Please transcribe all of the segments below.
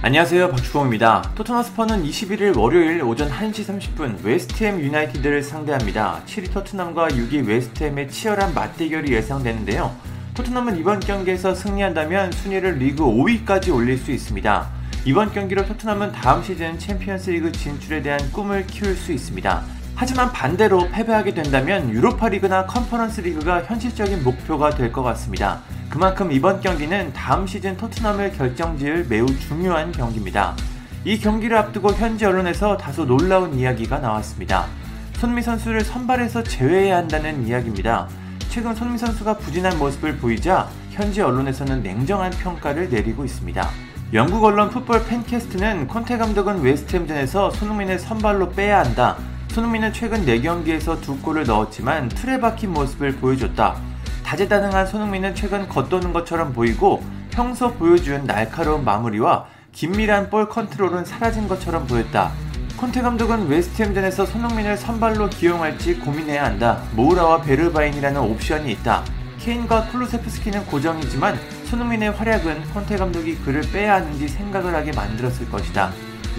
안녕하세요 박주공입니다. 토트넘 스퍼는 21일 월요일 오전 1시 30분 웨스트햄 유나이티드를 상대합니다. 7위 토트넘과 6위 웨스트햄의 치열한 맞대결이 예상되는데요. 토트넘은 이번 경기에서 승리한다면 순위를 리그 5위까지 올릴 수 있습니다. 이번 경기로 토트넘은 다음 시즌 챔피언스 리그 진출에 대한 꿈을 키울 수 있습니다. 하지만 반대로 패배하게 된다면 유로파 리그나 컨퍼런스 리그가 현실적인 목표가 될 것 같습니다. 그만큼 이번 경기는 다음 시즌 토트넘을 결정지을 매우 중요한 경기입니다. 이 경기를 앞두고 현지 언론에서 다소 놀라운 이야기가 나왔습니다. 손미 선수를 선발에서 제외해야 한다는 이야기입니다. 최근 손미 선수가 부진한 모습을 보이자 현지 언론에서는 냉정한 평가를 내리고 있습니다. 영국 언론 풋볼 팬캐스트는 콘테 감독은 웨스트햄전에서 손흥민을 선발로 빼야 한다. 손흥민은 최근 4경기에서 두 골을 넣었지만 틀에 박힌 모습을 보여줬다. 다재다능한 손흥민은 최근 겉도는 것처럼 보이고 평소 보여준 날카로운 마무리와 긴밀한 볼 컨트롤은 사라진 것처럼 보였다. 콘테 감독은 웨스트햄전에서 손흥민을 선발로 기용할지 고민해야 한다. 모우라와 베르바인이라는 옵션이 있다. 케인과 쿨루세프스키는 고정이지만 손흥민의 활약은 콘테 감독이 그를 빼야 하는지 생각을 하게 만들었을 것이다.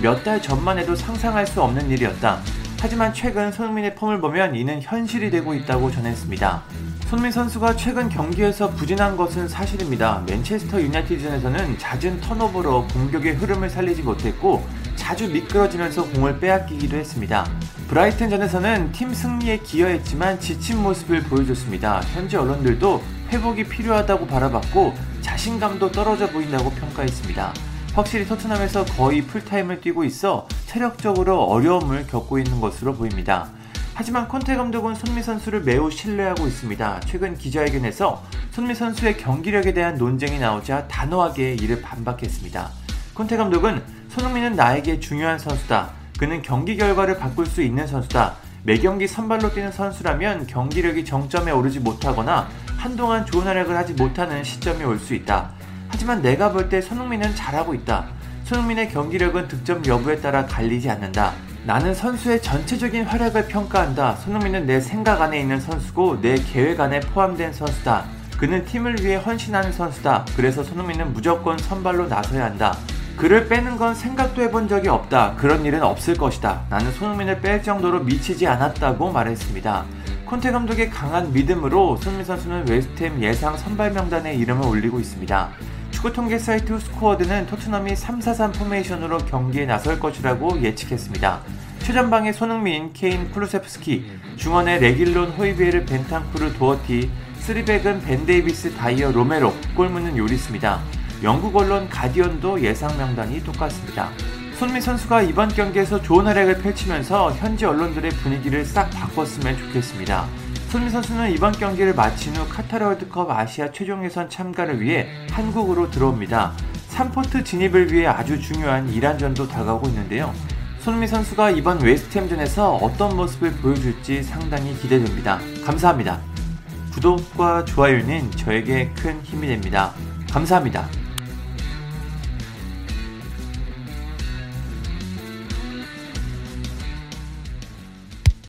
몇 달 전만 해도 상상할 수 없는 일이었다. 하지만 최근 손흥민의 폼을 보면 이는 현실이 되고 있다고 전했습니다. 손민 선수가 최근 경기에서 부진한 것은 사실입니다. 맨체스터 유나이티드전에서는 잦은 턴오버로 공격의 흐름을 살리지 못했고 자주 미끄러지면서 공을 빼앗기기도 했습니다. 브라이튼전에서는 팀 승리에 기여했지만 지친 모습을 보여줬습니다. 현지 언론들도 회복이 필요하다고 바라봤고 자신감도 떨어져 보인다고 평가했습니다. 확실히 토트넘에서 거의 풀타임을 뛰고 있어 체력적으로 어려움을 겪고 있는 것으로 보입니다. 하지만 콘테 감독은 손미 선수를 매우 신뢰하고 있습니다. 최근 기자회견에서 손미 선수의 경기력에 대한 논쟁이 나오자 단호하게 이를 반박했습니다. 콘테 감독은 손흥민은 나에게 중요한 선수다. 그는 경기 결과를 바꿀 수 있는 선수다. 매 경기 선발로 뛰는 선수라면 경기력이 정점에 오르지 못하거나 한동안 좋은 활약을 하지 못하는 시점이 올 수 있다. 하지만 내가 볼 때 손흥민은 잘하고 있다. 손흥민의 경기력은 득점 여부에 따라 갈리지 않는다. 나는 선수의 전체적인 활약을 평가한다. 손흥민은 내 생각 안에 있는 선수고 내 계획 안에 포함된 선수다. 그는 팀을 위해 헌신하는 선수다. 그래서 손흥민은 무조건 선발로 나서야 한다. 그를 빼는 건 생각도 해본 적이 없다. 그런 일은 없을 것이다. 나는 손흥민을 뺄 정도로 미치지 않았다고 말했습니다. 콘테 감독의 강한 믿음으로 손흥민 선수는 웨스트햄 예상 선발 명단에 이름을 올리고 있습니다. 축구 통계 사이트 스코어드는 토트넘이 3-4-3 포메이션으로 경기에 나설 것이라고 예측했습니다. 최전방에 손흥민, 케인, 쿠루세프스키, 중원에 레길론, 호이비에르, 벤탄쿠르, 도어티, 쓰리백은 벤 데이비스, 다이어, 로메로, 골문은 요리스입니다. 영국 언론 가디언도 예상 명단이 똑같습니다. 손흥민 선수가 이번 경기에서 좋은 활약을 펼치면서 현지 언론들의 분위기를 싹 바꿨으면 좋겠습니다. 손흥민 선수는 이번 경기를 마친 후 카타르 월드컵 아시아 최종 예선 참가를 위해 한국으로 들어옵니다. 3포트 진입을 위해 아주 중요한 이란전도 다가오고 있는데요. 손미 선수가 이번 웨스트햄전에서 어떤 모습을 보여줄지 상당히 기대됩니다. 감사합니다. 구독과 좋아요는 저에게 큰 힘이 됩니다. 감사합니다.